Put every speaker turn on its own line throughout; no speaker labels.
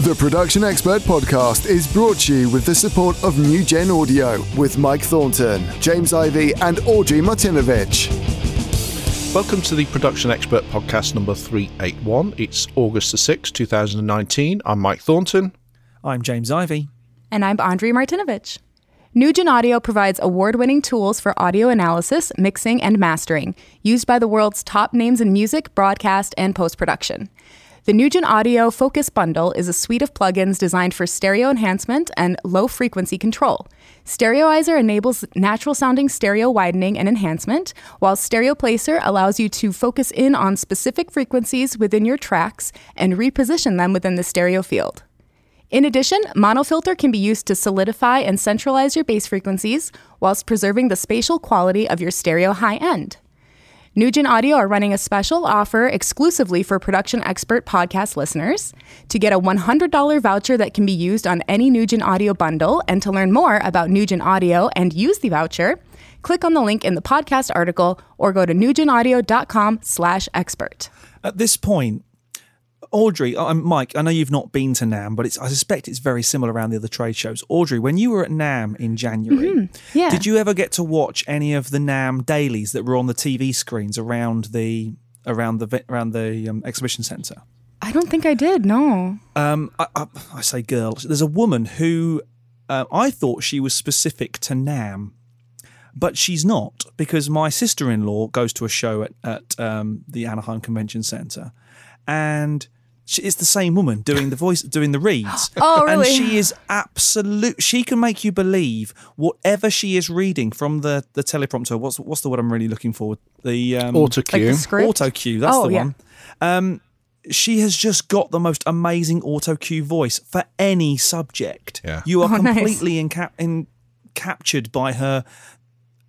The Production Expert podcast is brought to you with the support of NUGEN Audio with Mike Thornton, James Ivey, and Audrey Martinovich.
Welcome to the Production Expert podcast number 381. It's August the 6th, 2019. I'm Mike Thornton.
I'm James Ivey.
And I'm Audrey Martinovich. NUGEN Audio provides award winning tools for audio analysis, mixing, and mastering, used by the world's top names in music, broadcast, and post production. The NUGEN Audio Focus Bundle is a suite of plugins designed for stereo enhancement and low frequency control. Stereoizer enables natural sounding stereo widening and enhancement, while Stereo Placer allows you to focus in on specific frequencies within your tracks and reposition them within the stereo field. In addition, monofilter can be used to solidify and centralize your bass frequencies whilst preserving the spatial quality of your stereo high end. NUGEN Audio are running a special offer exclusively for Production Expert podcast listeners. To get a $100 voucher that can be used on any NUGEN Audio bundle and to learn more about NUGEN Audio and use the voucher, click on the link in the podcast article or go to nugenaudio.com slash expert.
At this point, Audrey, I'm Mike. I know you've not been to NAMM, but I suspect it's very similar around the other trade shows. Audrey, when you were at NAMM in January,
mm-hmm. yeah.
did you ever get to watch any of the NAMM dailies that were on the TV screens around the around the around the um, exhibition centre?
I don't think I did. No.
Um, I, I, I, say girl. There's a woman who uh, I thought she was specific to NAMM, but she's not because my sister-in-law goes to a show at at um, the Anaheim Convention Centre, and she, it's the same woman doing the voice, doing the reads.
oh, really?
And she is absolute. She can make you believe whatever she is reading from the the teleprompter. What's what's the word I'm really looking for? The um,
auto cue.
Like
auto cue. That's
oh,
the
yeah.
one. Um, she has just got the most amazing auto cue voice for any subject.
Yeah.
You are
Oh, nice.
completely enca- in, captured by her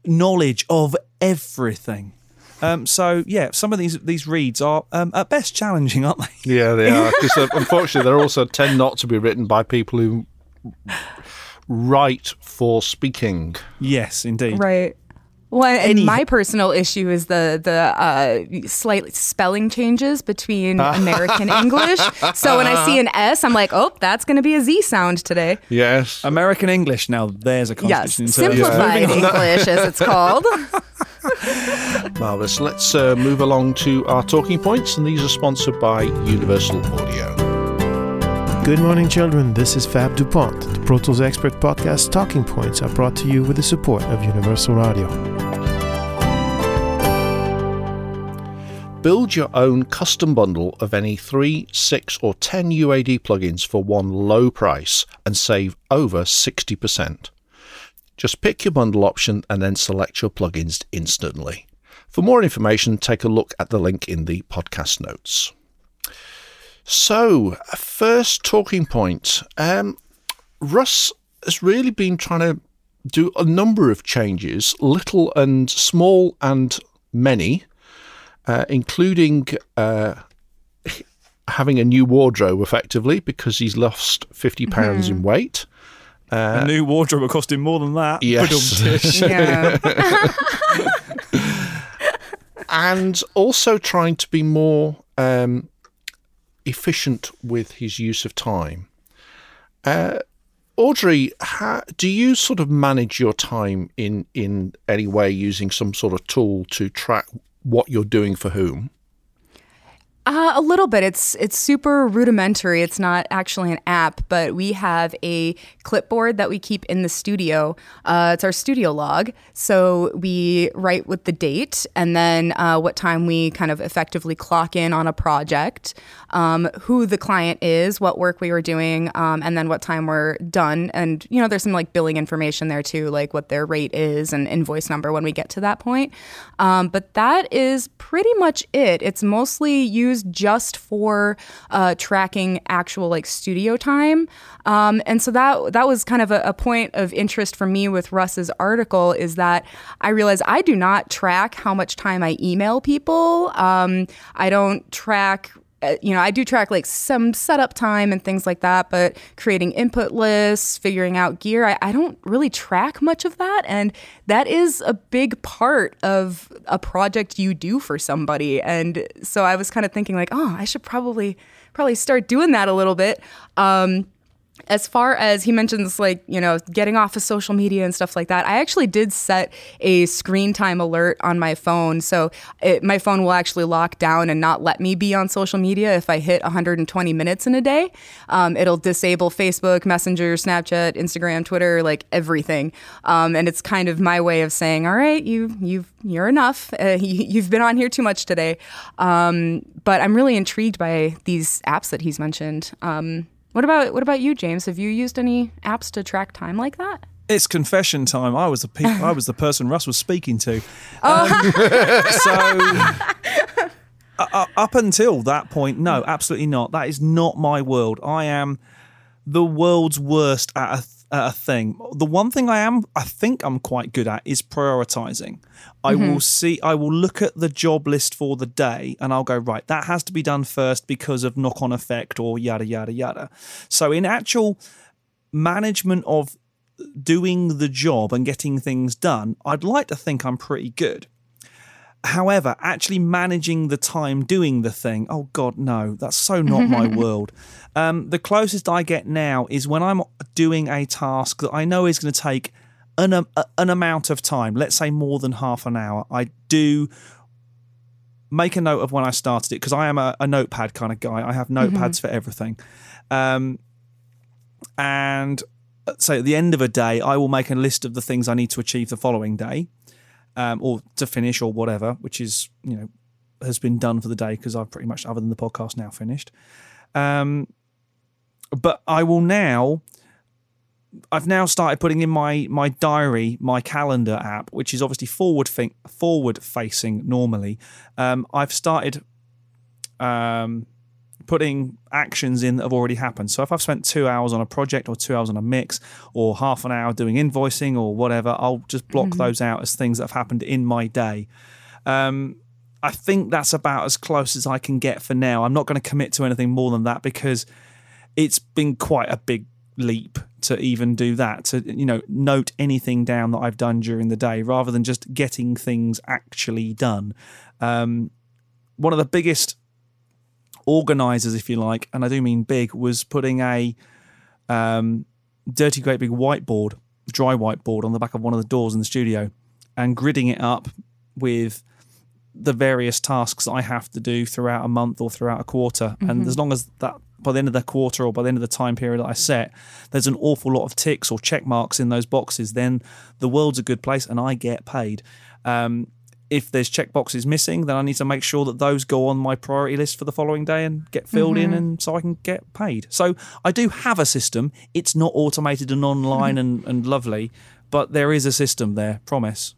knowledge of everything. Um, so yeah, some of these these reads are um, at best challenging, aren't they?
Yeah, they are. Because unfortunately, they also tend not to be written by people who write for speaking.
Yes, indeed.
Right. Well, and
Any-
my personal issue is the the uh, slight spelling changes between American English. So when I see an S, I'm like, oh, that's going to be a Z sound today.
Yes.
American English. Now there's a
Yes,
contradiction. in
simplified English, as it's called.
Marvellous. Let's uh, move along to our talking points, and these are sponsored by Universal Audio.
Good morning, children. This is Fab DuPont. The Pro Tools Expert Podcast Talking Points are brought to you with the support of Universal Audio.
Build your own custom bundle of any 3, 6, or 10 UAD plugins for one low price and save over 60%. Just pick your bundle option and then select your plugins instantly. For more information, take a look at the link in the podcast notes. So, first talking point. Um, Russ has really been trying to do a number of changes, little and small and many, uh, including uh, having a new wardrobe effectively because he's lost 50 pounds in weight.
A new wardrobe will cost him more than that.
Yes.
Yeah.
and also trying to be more um, efficient with his use of time. Uh, Audrey, how, do you sort of manage your time in in any way using some sort of tool to track what you're doing for whom?
Uh, a little bit. It's it's super rudimentary. It's not actually an app, but we have a clipboard that we keep in the studio. Uh, it's our studio log. So we write with the date and then uh, what time we kind of effectively clock in on a project, um, who the client is, what work we were doing, um, and then what time we're done. And you know, there's some like billing information there too, like what their rate is and invoice number when we get to that point. Um, but that is pretty much it. It's mostly used just for uh, tracking actual like studio time. Um, and so that that was kind of a, a point of interest for me with Russ's article is that I realized I do not track how much time I email people. Um, I don't track you know, I do track like some setup time and things like that, but creating input lists, figuring out gear, I, I don't really track much of that. And that is a big part of a project you do for somebody. And so I was kind of thinking like, oh, I should probably probably start doing that a little bit. Um, as far as he mentions like you know getting off of social media and stuff like that i actually did set a screen time alert on my phone. So it, my phone will actually lock down and not let me be on social media if i hit 120 minutes in a day. Um, it'll disable facebook messenger snapchat instagram twitter like everything. Um, and it's kind of my way of saying all right you you've you're enough. Uh, you, have been on here too much today. Um, but i'm really intrigued by these apps that he's mentioned. Um, what about what about you, James? Have you used any apps to track time like that?
It's confession time. I was the pe- I was the person Russ was speaking to. Um, so uh, up until that point, no, absolutely not. That is not my world. I am the world's worst at a a thing. The one thing I am, I think I'm quite good at is prioritizing. I mm-hmm. will see, I will look at the job list for the day and I'll go, right, that has to be done first because of knock on effect or yada, yada, yada. So, in actual management of doing the job and getting things done, I'd like to think I'm pretty good. However, actually managing the time doing the thing, oh God, no, that's so not my world. Um, the closest I get now is when I'm doing a task that I know is going to take an, um, an amount of time, let's say more than half an hour. I do make a note of when I started it because I am a, a, notepad kind of guy. I have notepads mm-hmm. for everything. Um, and uh, so at the end of a day, I will make a list of the things I need to achieve the following day um, or to finish or whatever, which is you know has been done for the day because I've pretty much other than the podcast now finished. Um, but I will now. I've now started putting in my my diary, my calendar app, which is obviously forward think, forward facing normally. Um, I've started um, putting actions in that have already happened. So if I've spent two hours on a project or two hours on a mix or half an hour doing invoicing or whatever, I'll just block mm-hmm. those out as things that have happened in my day. Um, I think that's about as close as I can get for now. I'm not going to commit to anything more than that because it's been quite a big leap to even do that to you know note anything down that I've done during the day rather than just getting things actually done. Um, one of the biggest organizers, if you like, and I do mean big, was putting a um, dirty, great big whiteboard, dry whiteboard, on the back of one of the doors in the studio, and gridding it up with the various tasks I have to do throughout a month or throughout a quarter. Mm-hmm. And as long as that by the end of the quarter or by the end of the time period that I set, there's an awful lot of ticks or check marks in those boxes, then the world's a good place and I get paid. Um, if there's checkboxes missing, then I need to make sure that those go on my priority list for the following day and get filled mm-hmm. in, and so I can get paid. So I do have a system. It's not automated and online and, and lovely, but there is a system there. Promise.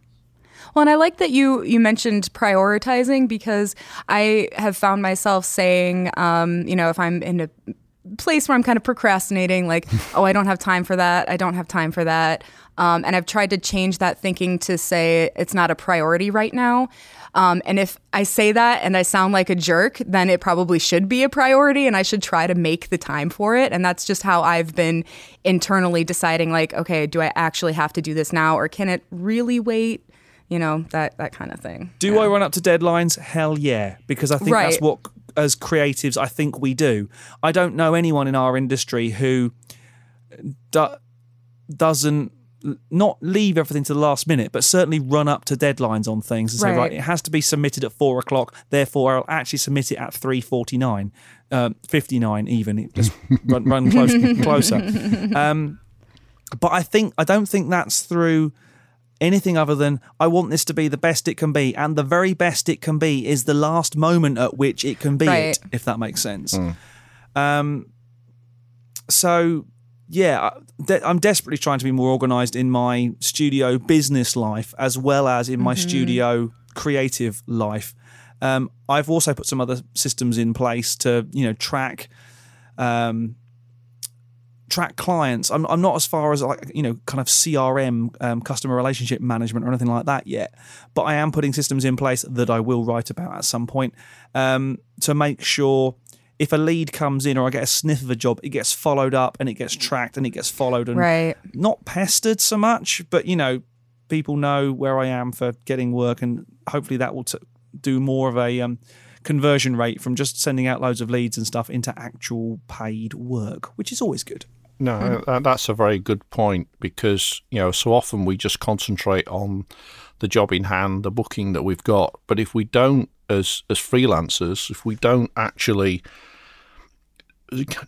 Well, and I like that you you mentioned prioritizing because I have found myself saying, um, you know, if I'm in a place where I'm kind of procrastinating, like, oh, I don't have time for that. I don't have time for that. Um, and I've tried to change that thinking to say it's not a priority right now. Um, and if I say that and I sound like a jerk, then it probably should be a priority and I should try to make the time for it. And that's just how I've been internally deciding, like, okay, do I actually have to do this now or can it really wait? You know, that, that kind of thing.
Do yeah. I run up to deadlines? Hell yeah. Because I think right. that's what, as creatives, I think we do. I don't know anyone in our industry who do, doesn't not leave everything to the last minute, but certainly run up to deadlines on things and say, right, right it has to be submitted at four o'clock. Therefore, I'll actually submit it at three forty nine, um, fifty nine even. Just run, run close, closer. Um, but I think I don't think that's through anything other than I want this to be the best it can be, and the very best it can be is the last moment at which it can be right. it, if that makes sense. Mm. Um, so yeah, I'm desperately trying to be more organized in my studio business life as well as in my mm-hmm. studio creative life. Um, I've also put some other systems in place to, you know, track um, track clients. I'm, I'm not as far as like you know, kind of CRM, um, customer relationship management, or anything like that yet. But I am putting systems in place that I will write about at some point um, to make sure if a lead comes in or I get a sniff of a job, it gets followed up and it gets tracked and it gets followed and
Right.
not pestered so much, but you know, people know where I am for getting work, and hopefully that will t- do more of a um, conversion rate from just sending out loads of leads and stuff into actual paid work, which is always good.
No, uh, that's a very good point because you know so often we just concentrate on the job in hand, the booking that we've got, but if we don't, as as freelancers, if we don't actually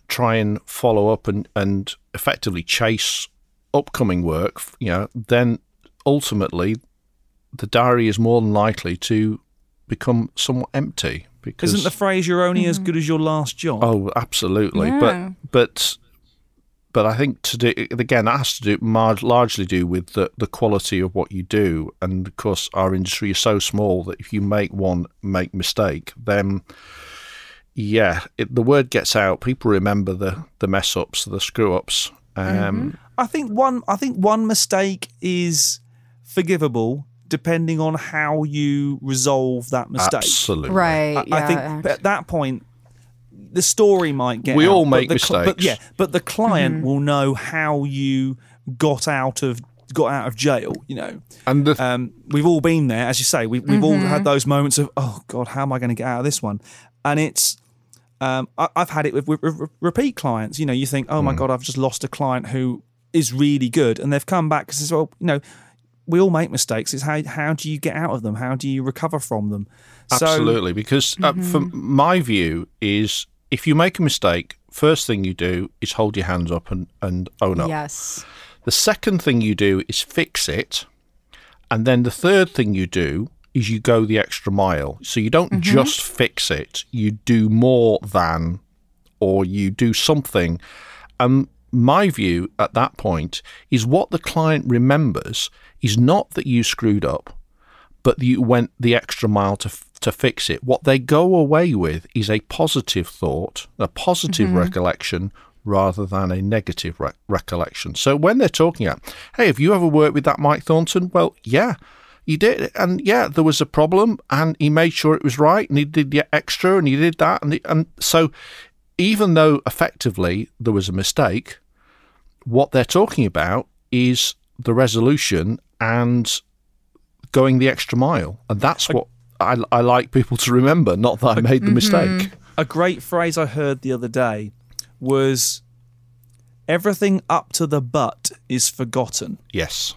try and follow up and and effectively chase upcoming work, you know, then ultimately the diary is more than likely to become somewhat empty because
Isn't the phrase "you're only as good as your last job"?
Oh, absolutely.
Yeah.
But but but I think to do again that has to do mar- largely do with the the quality of what you do, and of course our industry is so small that if you make one make mistake, then yeah, it, the word gets out. People remember the the mess ups, the screw ups. Um,
I think one. I think one mistake is forgivable depending on how you resolve that mistake.
Absolutely.
Right.
I,
yeah.
I think at that point, the story might get.
We
out,
all
but
make
the cl- but
mistakes.
yeah, but the client
Mm-hmm.
will know how you got out of got out of jail. You know,
And the,
um, we've all been there, as you say. We, we've all
Mm-hmm.
had those moments of, oh God, how am I going to get out of this one? And it's. Um, I, I've had it with, with, with repeat clients. You know, you think, oh my God, I've just lost a client who is really good, and they've come back because, it's well, you know, we all make mistakes. It's how how do you get out of them? How do you recover from them? So,
Absolutely, because uh, mm-hmm. from my view is if you make a mistake, first thing you do is hold your hands up and, and own up.
yes.
The second thing you do is fix it, and then the third thing you do is you go the extra mile. So you don't mm-hmm. just fix it; you do more than, or you do something. And my view at that point is what the client remembers is not that you screwed up, but you went the extra mile to to fix it. What they go away with is a positive thought, a positive mm-hmm. recollection, rather than a negative re- recollection. So when they're talking about, hey, have you ever worked with that Mike Thornton? Well, yeah. He did, and yeah, there was a problem, and he made sure it was right, and he did the extra, and he did that, and he, and so, even though effectively there was a mistake, what they're talking about is the resolution and going the extra mile. And that's what I, I like people to remember, not that I made the mistake.
a great phrase I heard the other day was everything up to the but is forgotten.
Yes.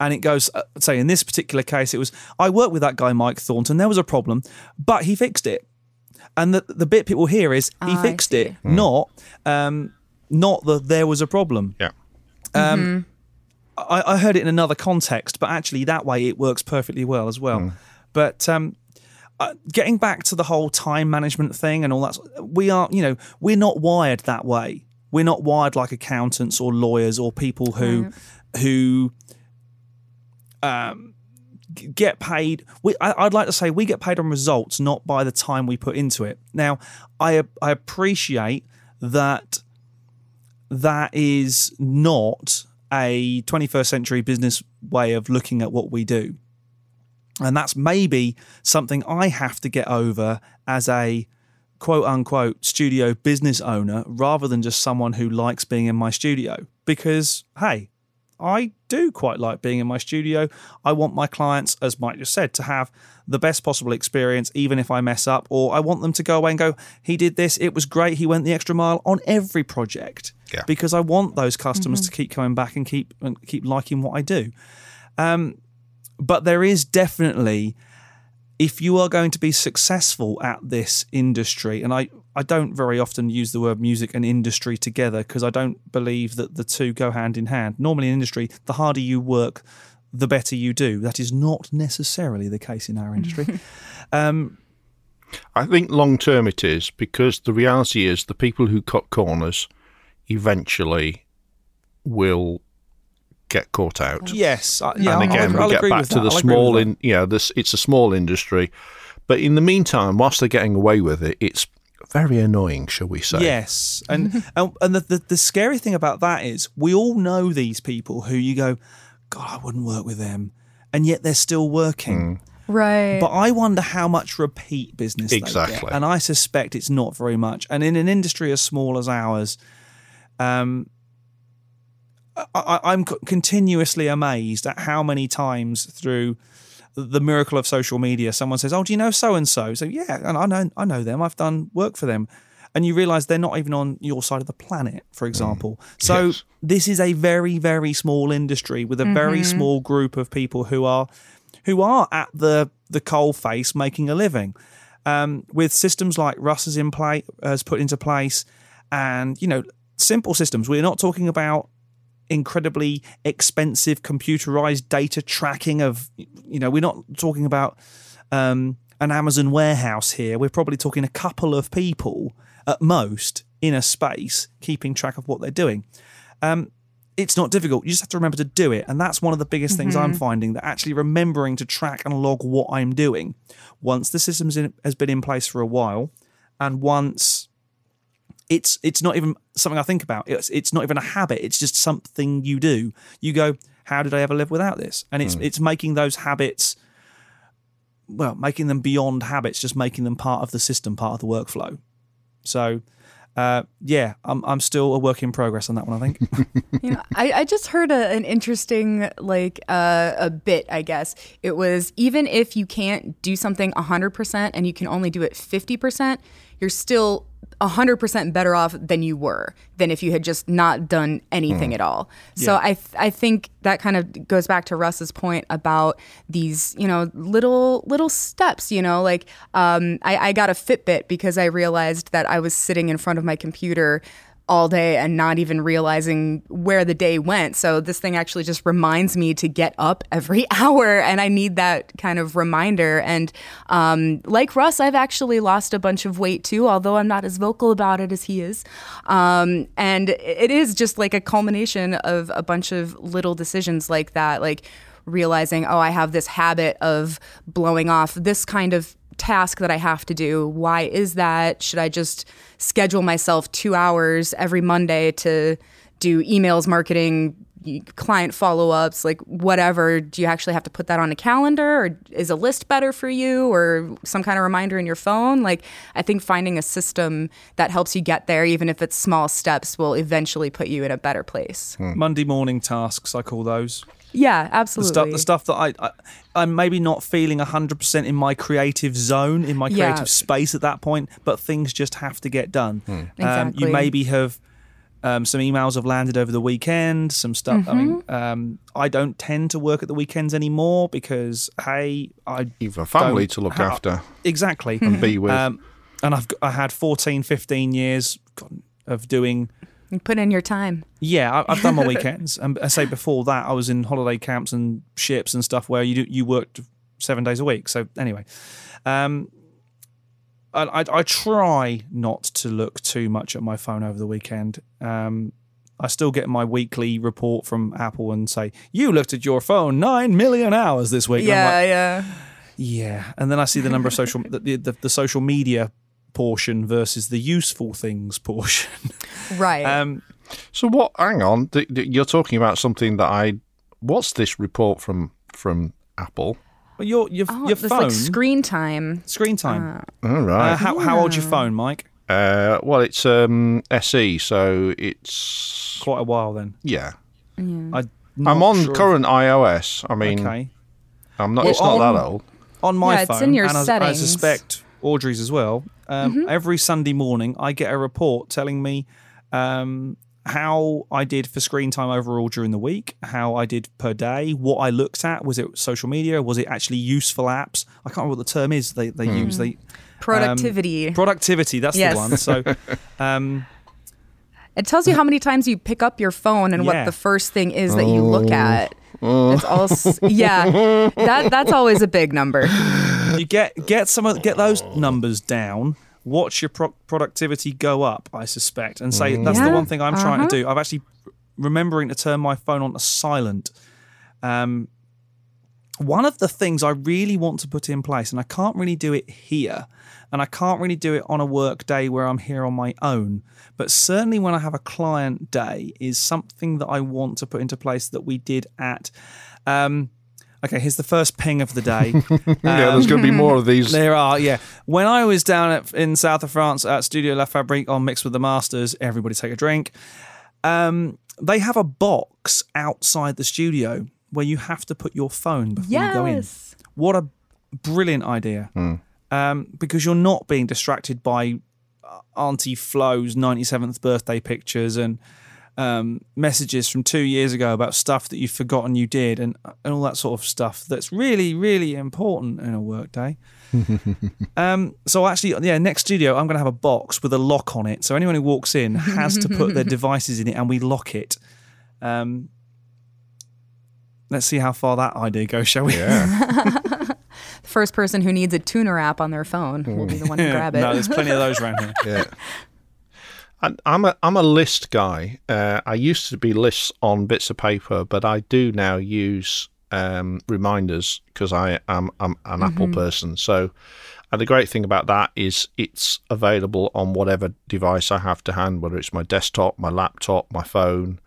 And it goes, uh, say, in this particular case, it was I worked with that guy, Mike Thornton. There was a problem, but he fixed it. And the, the bit people hear is he
Ah, I
fixed
see.
it, not um, not that there was a problem.
Yeah.
I, I heard it in another context, but actually that way it works perfectly well as well. But um, uh, getting back to the whole time management thing and all that, we are, you know, we're not wired that way. We're not wired like accountants or lawyers or people who who um, g- get paid. We, I, I'd like to say we get paid on results, not by the time we put into it. Now, I I appreciate that that is not a 21st century business way of looking at what we do. And that's maybe something I have to get over as a quote unquote studio business owner rather than just someone who likes being in my studio. Because, hey, I do quite like being in my studio. I want my clients, as Mike just said, to have the best possible experience, even if I mess up, or I want them to go away and go, he did this, it was great, he went the extra mile on every project.
Yeah.
Because I want those customers to keep coming back and keep and keep liking what I do. Um, but there is definitely if you are going to be successful at this industry, and I, I don't very often use the word music and industry together because I don't believe that the two go hand in hand. Normally, in industry, the harder you work, the better you do. That is not necessarily the case in our industry. um,
I think long term it is because the reality is the people who cut corners eventually will get caught out.
yes, I, yeah,
and again,
I'll, I'll
we get back to
that.
the
I'll
small
with that.
in you know this it's a small industry, but in the meantime, whilst they're getting away with it, it's very annoying, shall we say?
Yes, and and, and the, the the scary thing about that is we all know these people who you go, God, I wouldn't work with them, and yet they're still working. Hmm.
Right.
But I wonder how much repeat business they get.
Exactly.
and I suspect it's not very much. And in an industry as small as ours, um, I, I'm continuously amazed at how many times through the miracle of social media, someone says, "Oh, do you know so and so?" So yeah, and I know I know them. I've done work for them, and you realise they're not even on your side of the planet, for example. So
Yes.
this is a very very small industry with a very small group of people who are who are at the the coal face making a living. Um, with systems like Russ has in play has put into place, and you know simple systems. We're not talking about incredibly expensive computerized data tracking of you know we're not talking about um, an Amazon warehouse here. We're probably talking a couple of people at most in a space keeping track of what they're doing. Um, it's not difficult. You just have to remember to do it. And that's one of the biggest things I'm finding that actually remembering to track and log what I'm doing once the system has been in place for a while and once it's it's not even something I think about. It's it's not even a habit. It's just something you do. You go, how did I ever live without this? And it's it's making those habits well, making them beyond habits, just making them part of the system, part of the workflow. So uh, yeah, I'm I'm still a work in progress on that one. I think.
You know, I, I just heard a, an interesting like uh, a bit. I guess it was even if you can't do something 100% and you can only do it 50%, you're still 100% better off than you were than if you had just not done anything at all. So I th- I think that kind of goes back to Russ's point about these, you know, little little steps, you know, like um, I, I got a Fitbit because I realized that I was sitting in front of my computer all day and not even realizing where the day went. So this thing actually just reminds me to get up every hour, and I need that kind of reminder. And um, like Russ, I've actually lost a bunch of weight too, although I'm not as vocal about it as he is. Um, and it is just like a culmination of a bunch of little decisions like that, like realizing, oh, I have this habit of blowing off this kind of task that I have to do. Why is that? Should I just schedule myself two hours every Monday to do emails, marketing, client follow ups, like whatever? Do you actually have to put that on a calendar or is a list better for you or some kind of reminder in your phone? Like, I think finding a system that helps you get there, even if it's small steps, will eventually put you in a better place. Hmm.
Monday morning tasks, I call those.
Yeah,
The
absolutely.
stuff, the stuff that I, I, I'm maybe not feeling 100% in my creative zone, in my
Yeah.
creative space at that point, but things just have to get done. Um,
Exactly.
you maybe have um, some emails have landed over the weekend, some stuff. I mean,
Mm-hmm.
um, I don't tend to work at the weekends anymore because, hey, I
You've a family to look
ha-
after
exactly.
and be with.
Um, and I've I had 14, 15 years of doing
You put in your time.
yeah, I, I've done my weekends, and I say before that I was in holiday camps and ships and stuff where you do, you worked seven days a week. So anyway, um, I, I, I try not to look too much at my phone over the weekend. Um, I still get my weekly report from Apple and say you looked at your phone nine million hours this week. I'm like,
yeah.
yeah, and then I see the number of social the, the, the social media portion versus the useful things portion.
Right.
Um,
so what? Hang on, th- th- you're talking about something that I. What's this report from from Apple?
Well, your your
oh,
your phone
like screen time.
screen time.
All right.
Uh, how how old's your phone, Mike?
Uh, well, it's um, SE, so it's
Quite a while then.
yeah.
I
I'm on current iOS. I mean,
Okay.
I'm not.
Well,
it's not
on-
that old.
On my
Yeah, it's
phone,
in your
and I, I suspect Audrey's as well. Um, Every Sunday morning, I get a report telling me um, how I did for screen time overall during the week, how I did per day, what I looked at. Was it social media? Was it actually useful apps? I can't remember what the term is they, they use. They
Productivity.
productivity. That's
Yes.
the one. So. Um,
It tells you how many times you pick up your phone and
Yeah.
what the first thing is that you look at. It's all s- yeah. That that's always a big number.
you get get some of get those numbers down watch your pro- productivity go up i suspect and say that's the
Yeah,
one thing i'm trying
uh-huh.
to do i've actually remembering to turn my phone on to silent um one of the things I really want to put in place, and I can't really do it here, and I can't really do it on a work day where I'm here on my own, but certainly when I have a client day, is something that I want to put into place that we did at. Um, Okay, here's the first ping of the day.
yeah, there's going to be more of these.
There are, yeah. When I was down at, in south of France at Studio La Fabrique on Mix with the Masters, everybody take a drink. Um, they have a box outside the studio where you have to put your phone before you go in.
Yes.
What a brilliant idea! Um, because you're not being distracted by uh, Auntie Flo's 97th birthday pictures and um, messages from two years ago about stuff that you've forgotten you did and, and all that sort of stuff that's really, really important in a workday. um, so actually, yeah, next studio, I'm going to have a box with a lock on it. So anyone who walks in has to put their devices in it and we lock it. Um, let's see how far that idea goes, shall we?
Yeah.
The first person who needs a tuner app on their phone will be the one to grab it.
no, there's plenty of those around here.
yeah. And I'm a I'm a list guy. Uh, I used to be lists on bits of paper, but I do now use um, reminders because I am I'm an Apple person. So, and the great thing about that is it's available on whatever device I have to hand, whether it's my desktop, my laptop, my phone,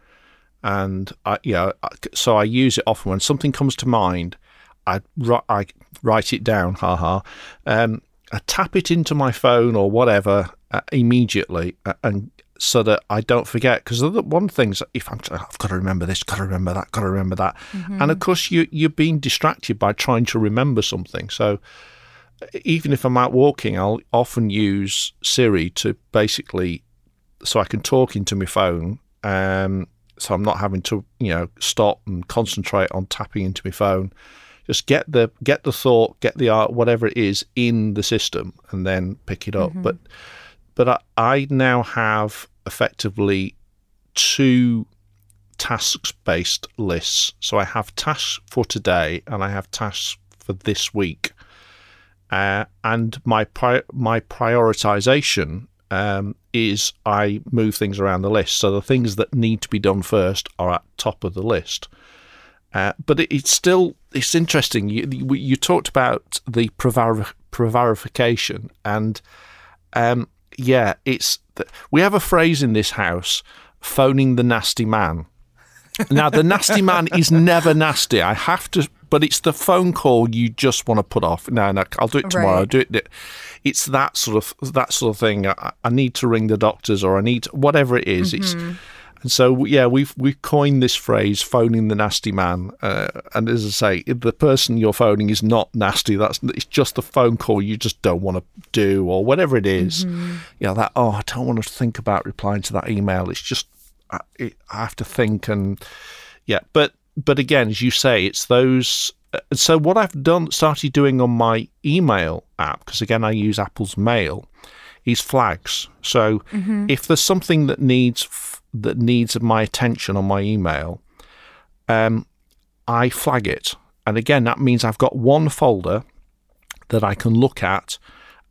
and I you know so I use it often when something comes to mind. I I write it down, haha. Um, I tap it into my phone or whatever uh, immediately, uh, and so that I don't forget. Because the one thing's if I'm, I've got to remember this, got to remember that, got to remember that, and of course you you're being distracted by trying to remember something. So even if I'm out walking, I'll often use Siri to basically so I can talk into my phone. Um, so I'm not having to you know stop and concentrate on tapping into my phone just get the get the thought, get the art, whatever it is, in the system, and then pick it up. But but I, I now have effectively two tasks based lists. So I have tasks for today, and I have tasks for this week. Uh, and my pri- my prioritization um, is I move things around the list. So the things that need to be done first are at top of the list. Uh, but it, it's still it's interesting. You, you talked about the prevar- prevarification, and um, yeah, it's we have a phrase in this house: phoning the nasty man. Now the nasty man is never nasty. I have to, but it's the phone call you just want to put off. No, no, I'll do it tomorrow.
Right.
I'll do it. It's that sort of that sort of thing. I, I need to ring the doctors, or I need whatever it is. It's and so, yeah, we've we've coined this phrase "phoning the nasty man." Uh, and as I say, if the person you're phoning is not nasty, that's it's just the phone call you just don't want to do, or whatever it is. You know that. Oh, I don't want to think about replying to that email. It's just I, it, I have to think and yeah. But but again, as you say, it's those. uh, So what I've done, started doing on my email app, because again I use Apple's Mail, is flags. So if there's something that needs f- that needs my attention on my email, um, I flag it. And again, that means I've got one folder that I can look at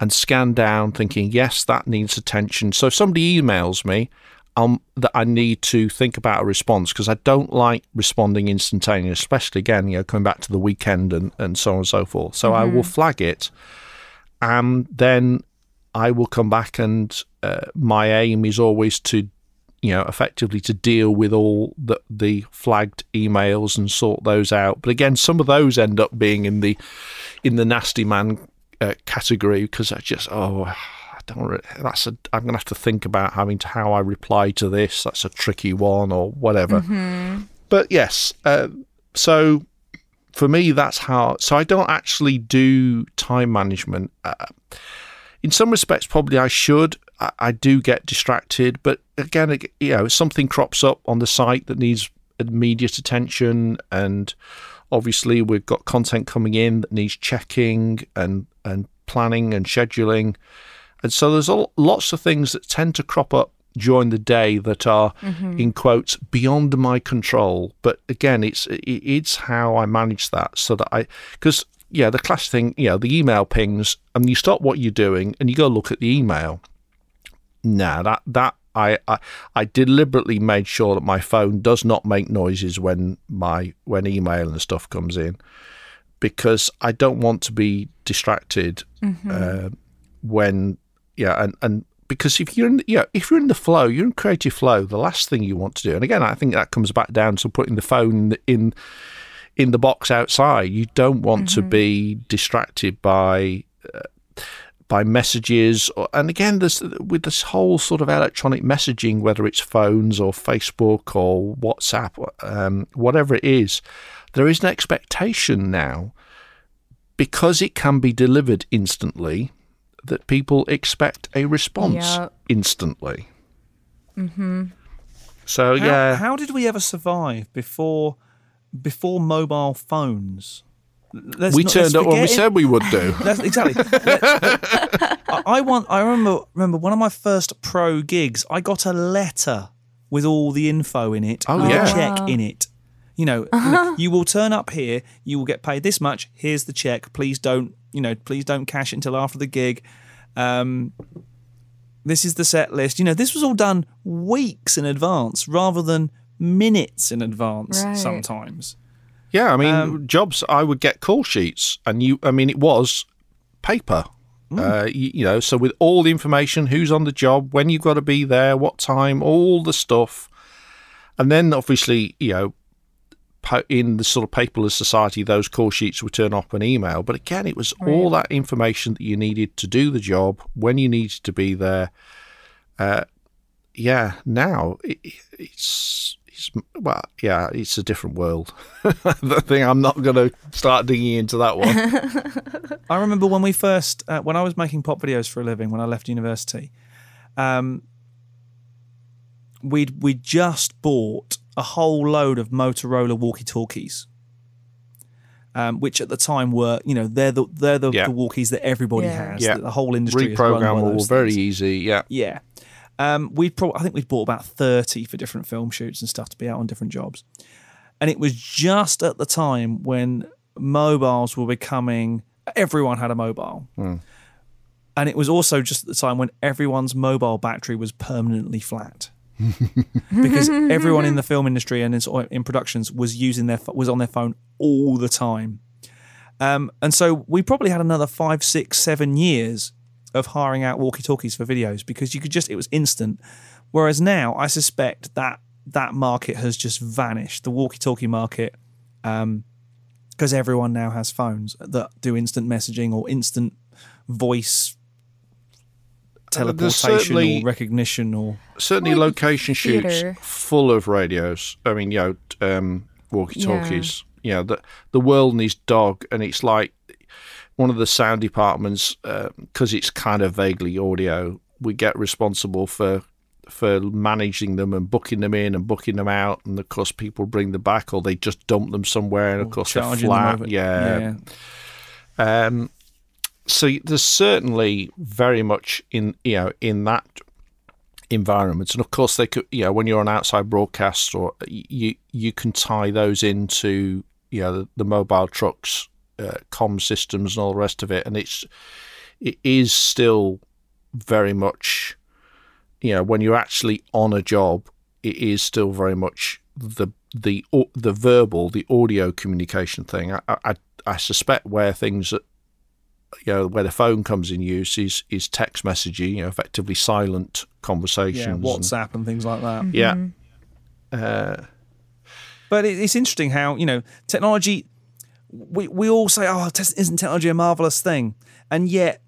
and scan down, thinking, yes, that needs attention. So if somebody emails me, um, that I need to think about a response because I don't like responding instantaneously, especially again, you know, coming back to the weekend and, and so on and so forth. So I will flag it, and then I will come back and uh, my aim is always to, you know, effectively to deal with all the the flagged emails and sort those out. But again, some of those end up being in the in the nasty man uh, category because I just oh don't re- that's a I'm gonna have to think about having to how I reply to this. That's a tricky one or whatever. But yes, uh, so for me that's how. So I don't actually do time management. Uh, in some respects, probably I should. I, I do get distracted, but again, you know, something crops up on the site that needs immediate attention, and obviously we've got content coming in that needs checking and and planning and scheduling, and so there's lots of things that tend to crop up during the day that are in quotes beyond my control. But again it's it- it's how i manage that so that i because yeah the classic thing you know the email pings and you stop what you're doing and you go look at the email. Nah that that I, I I deliberately made sure that my phone does not make noises when my when email and stuff comes in because I don't want to be distracted uh, when yeah and and because if you're in yeah if you're in the flow you're in creative flow the last thing you want to do and again I think that comes back down to putting the phone in in the box outside. You don't want to be distracted by uh, by messages, or, and again, this with this whole sort of electronic messaging, whether it's phones or Facebook or WhatsApp, um, whatever it is, there is an expectation now because it can be delivered instantly that people expect a response
Yep.
instantly. Mm-hmm. So
How,
yeah,
how did we ever survive bore before mobile phones? Let's
we
not-
turned up when we said we would do.
That's exactly. I, I want. I remember. Remember one of my first pro gigs. I got a letter with all the info in it.
Oh,
with
yeah.
a check in it. You know, you know, you will turn up here. You will get paid this much. Here's the check. Please don't. You know, please don't cash it until after the gig. Um, this is the set list. You know, this was all done weeks in advance rather than minutes in advance.
Right.
Um,
Sometimes.
Yeah, I mean, jobs. I would get call sheets, and you. I mean, it was paper. Uh, you, you know, so with all the information, who's on the job, when you've got to be there, what time, all the stuff, and then obviously, you know, po- in the sort of paperless society, those call sheets would turn up an email. But again, it was all that information that you needed to do the job when you needed to be there. Uh, yeah, now it, it's, it's well, yeah, it's a different world. the thing I'm not going to start digging into that one.
I remember when we first, uh, when I was making pop videos for a living when I left university, um, we'd we just bought a whole load of Motorola walkie-talkies, um, which at the time were, you know, they're the they're the,
Yeah.
the walkies that everybody
Yeah.
has.
Yeah.
that the whole industry is run
Reprogrammable, very
things.
easy. Yeah,
Yeah. Um, we pro- I think we'd bought about 30 for different film shoots and stuff to be out on different jobs. And it was just at the time when mobiles were becoming, everyone had a mobile. And it was also just at the time when everyone's mobile battery was permanently flat. because everyone in the film industry and in, in productions was using their was on their phone all the time. Um, and so we probably had another five, six, seven years of hiring out walkie talkies for videos because you could just it was instant. Whereas now, I suspect that that market has just vanished. The walkie talkie market, because everyone now has phones that do instant messaging or instant voice teleportation
certainly-
or recognition or
certainly
Like
location shoots full of radios. I mean, you know, um, walkie talkies. You know, the the world needs dog, and it's like one of the sound departments because it's kind of vaguely audio. We get responsible for for managing them and booking them in and booking them out, and of course, people bring them back or they just dump them somewhere, and of course, they're
charging them
flat.
over-
yeah. Um, so there's certainly very much in you know in that environment, and of course they could you know when you're on outside broadcast or you you can tie those into you know the, the mobile trucks, uh, com systems, and all the rest of it, and it's it is still very much you know when you're actually on a job, it is still very much the the the verbal, the audio communication thing. I I, I suspect where things you know where the phone comes in use is is text messaging, you know, effectively silent conversations.
yeah, WhatsApp and things like that.
yeah. Uh,
But it, it's interesting how you know technology. We we all say, "Oh, isn't technology a marvelous thing?" And yet,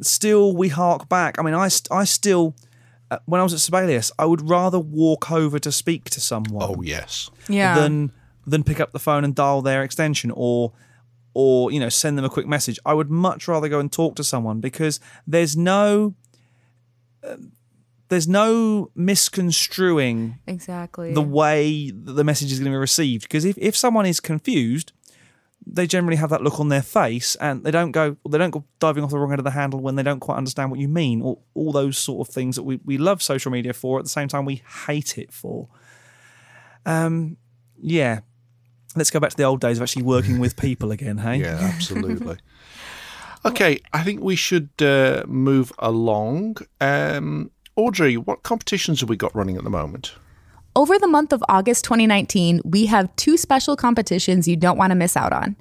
still we hark back. I mean, I I still. Uh, when I was at Sibelius, I would rather walk over to speak to someone
oh yes.
Yeah.
than than pick up the phone and dial their extension or or you know send them a quick message. I would much rather go and talk to someone because there's no uh, there's no misconstruing
exactly.
the way that the message is going to be received. Because if, if someone is confused, they generally have that look on their face and they don't go they don't go diving off the wrong end of the handle when they don't quite understand what you mean or all those sort of things that we, we love social media for at the same time we hate it for um yeah let's go back to the old days of actually working with people again hey
Yeah, absolutely. okay, I think we should uh, move along. Um, Audrey, what competitions have we got running at the moment?
Over the month of August 2019, we have two special competitions you don't want to miss out on.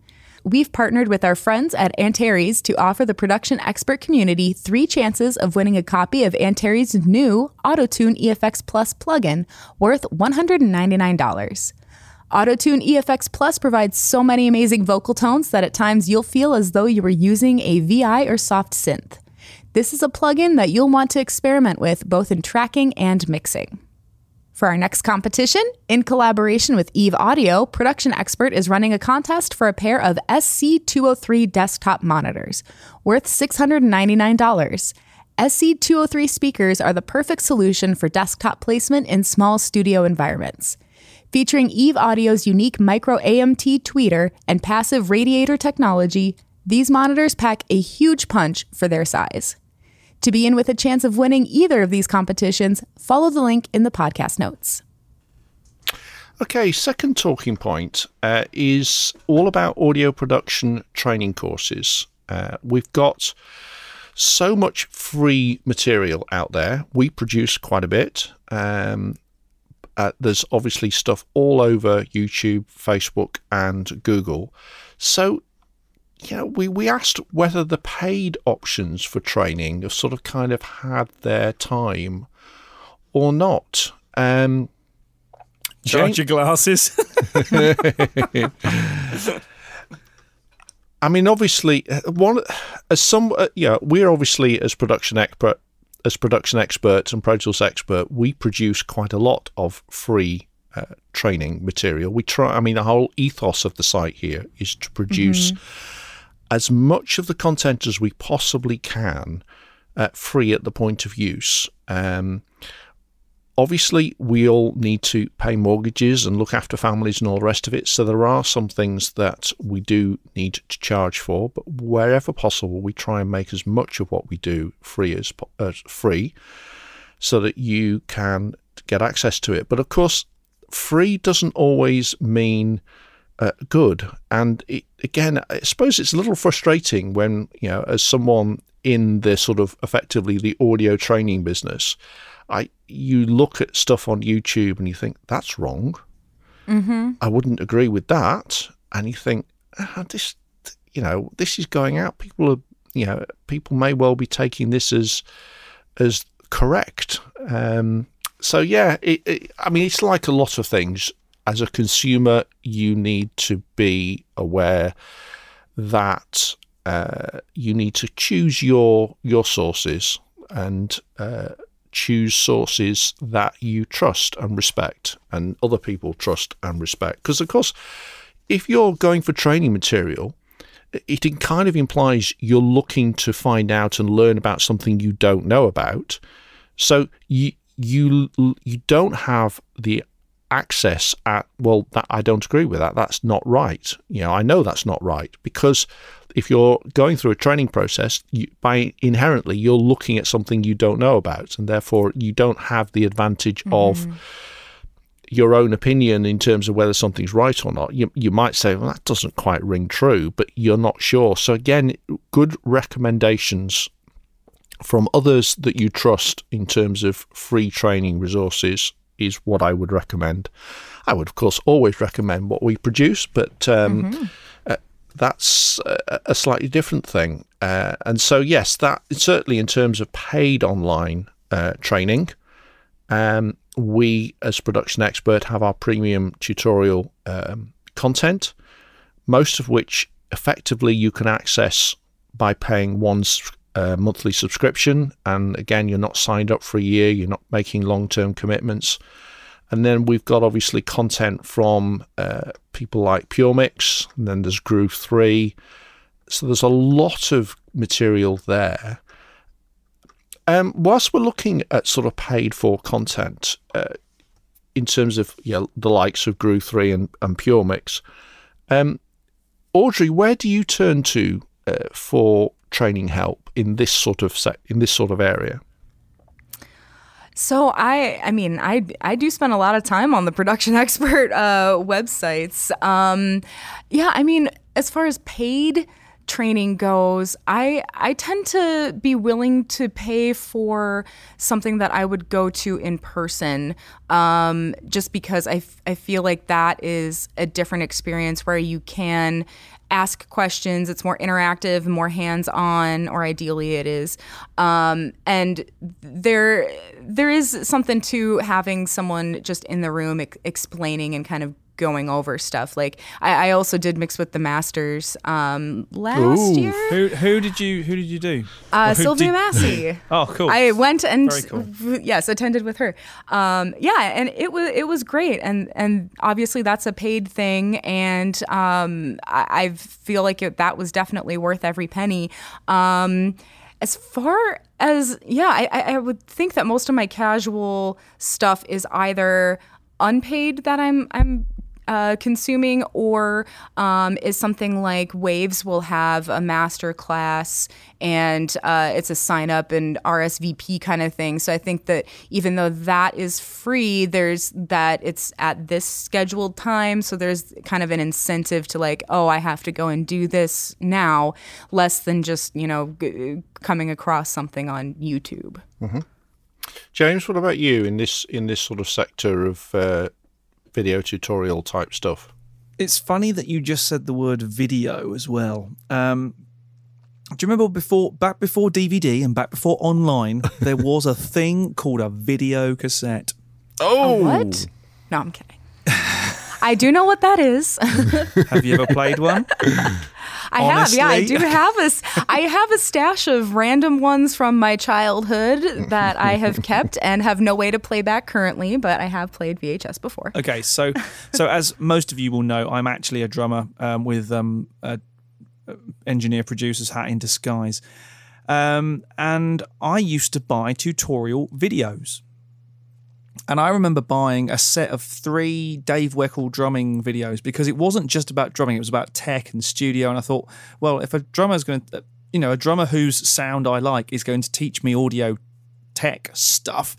We've partnered with our friends at Antares to offer the production expert community three chances of winning a copy of Antares' new AutoTune EFX Plus plugin worth $199. AutoTune EFX Plus provides so many amazing vocal tones that at times you'll feel as though you were using a VI or soft synth. This is a plugin that you'll want to experiment with both in tracking and mixing. For our next competition, in collaboration with Eve Audio, Production Expert is running a contest for a pair of SC203 desktop monitors, worth $699. SC203 speakers are the perfect solution for desktop placement in small studio environments. Featuring Eve Audio's unique micro AMT tweeter and passive radiator technology, these monitors pack a huge punch for their size. To be in with a chance of winning either of these competitions, follow the link in the podcast notes.
Okay, second talking point uh, is all about audio production training courses. Uh, we've got so much free material out there. We produce quite a bit. Um, uh, there's obviously stuff all over YouTube, Facebook, and Google. So you know, we, we asked whether the paid options for training have sort of kind of had their time or not. Um,
Charge your glasses.
I mean, obviously, uh, one as some, uh, yeah, we're obviously as production expert, as production experts and Pro Tools expert, we produce quite a lot of free uh, training material. We try. I mean, the whole ethos of the site here is to produce. Mm-hmm as much of the content as we possibly can uh, free at the point of use. Um, obviously, we all need to pay mortgages and look after families and all the rest of it. So there are some things that we do need to charge for, but wherever possible, we try and make as much of what we do free as free, so that you can get access to it. But of course, free doesn't always mean uh, good. And it, again, I suppose it's a little frustrating when, you know, as someone in the sort of effectively the audio training business, I you look at stuff on YouTube and you think that's wrong. Mm-hmm. I wouldn't agree with that, and you think oh, this, you know, this is going out. People are, you know, people may well be taking this as as correct. Um, so yeah, it, it, I mean, it's like a lot of things as a consumer, you need to be aware that uh, you need to choose your your sources and uh, choose sources that you trust and respect, and other people trust and respect. Because of course, if you're going for training material, it kind of implies you're looking to find out and learn about something you don't know about. So you you you don't have the access at well that I don't agree with that that's not right you know I know that's not right because if you're going through a training process you, by inherently you're looking at something you don't know about and therefore you don't have the advantage mm. of your own opinion in terms of whether something's right or not you, you might say well that doesn't quite ring true but you're not sure so again good recommendations from others that you trust in terms of free training resources is what I would recommend. I would, of course, always recommend what we produce, but um, mm-hmm. Uh, that's a, slightly different thing. Uh, and so, yes, that certainly in terms of paid online uh, training, um, we as production expert have our premium tutorial um, content, most of which effectively you can access by paying one's a monthly subscription. And again, you're not signed up for a year, you're not making long term commitments. And then we've got obviously content from uh, people like PureMix, and then there's Groove 3. So there's a lot of material there. Um, whilst we're looking at sort of paid for content uh, in terms of you know, the likes of Groove 3 and, and PureMix, um, Audrey, where do you turn to uh, for training help in this sort of se- in this sort of area?
So I, I mean, I, I do spend a lot of time on the production expert uh, websites. Um, yeah, I mean, as far as paid training goes, I I tend to be willing to pay for something that I would go to in person, um, just because I, f- I feel like that is a different experience where you can ask questions. It's more interactive, more hands on, or ideally it is. Um, and there there is something to having someone just in the room explaining and kind of going over stuff. Like I, I also did mix with the masters um, last
Ooh.
year.
Who who did you who did you do?
Uh, Sylvia
did-
Massy.
Oh, cool.
I went and
cool.
yes, attended with her. Um, yeah, and it was it was great, and and obviously that's a paid thing, and um, I, I feel like it, that was definitely worth every penny. Um, as far as yeah, I, I I would think that most of my casual stuff is either unpaid that I'm I'm uh, consuming, or um, is something like Waves will have a master class and uh, it's a sign up and RSVP kind of thing. So I think that even though that is free, there's that it's at this scheduled time. So there's kind of an incentive to like, oh, I have to go and do this now, less than just, you know, g- coming across something on YouTube.
James, what about you in this in this sort of sector of uh, video tutorial type stuff?
it's funny that you just said the word video as well. Um, do you remember before, back before DVD and back before online, there was a thing called a video cassette.
Oh,
What? No, I'm kidding. I do know what that is.
Have you ever played one?
I have, yeah, I do have a, I have a stash of random ones from my childhood that I have kept and have no way to play back currently, but I have played VHS before.
Okay, so so as most of you will know, I'm actually a drummer um, with um, a a engineer producer's hat in disguise, um, and I used to buy tutorial videos. And I remember buying a set of three Dave Weckl drumming videos because it wasn't just about drumming; it was about tech and studio. And I thought, well, if a drummer's going to, uh, you know, a drummer whose sound I like is going to teach me audio tech stuff,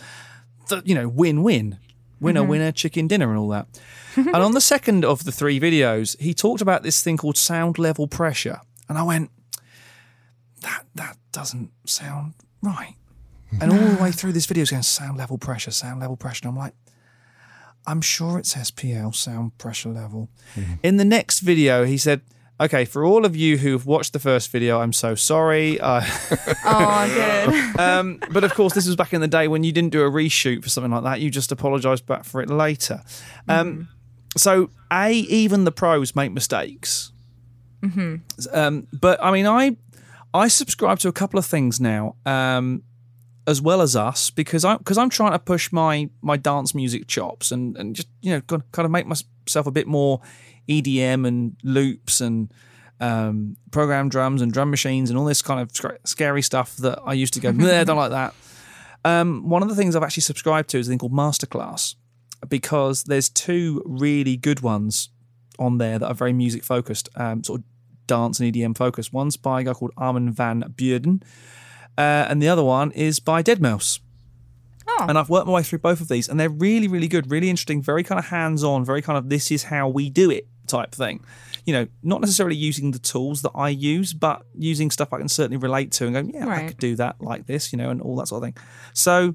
that you know, win-win, winner, mm-hmm. winner, chicken dinner, and all that. and on the second of the three videos, he talked about this thing called sound level pressure, and I went, that that doesn't sound right. And all the way through this video, is going sound level pressure, sound level pressure. And I'm like, I'm sure it's SPL, sound pressure level. In the next video, he said, Okay, for all of you who've watched the first video, I'm so sorry. Uh,
Oh, good.
um, but of course, this was back in the day when you didn't do a reshoot for something like that. You just apologised back for it later. Um, So, a even the pros make mistakes. Um, but I mean, I I subscribe to a couple of things now, um, as well as us, because I'm because I'm trying to push my my dance music chops and and just you know kind of make myself a bit more EDM and loops and um, program drums and drum machines and all this kind of scary stuff that I used to go, "Nah, I don't like that. Um, one of the things I've actually subscribed to is a thing called Masterclass because there's two really good ones on there that are very music focused, um, sort of dance and EDM focused. One's by a guy called Armin van Buuren, uh, and the other one is by Dead Mouse.
Oh.
And I've worked my way through both of these, and they're really, really good, really interesting, very kind of hands on, very kind of this is how we do it type thing. You know, not necessarily using the tools that I use, but using stuff I can certainly relate to and go, yeah, I could do that like this, you know, and all that sort of thing. So,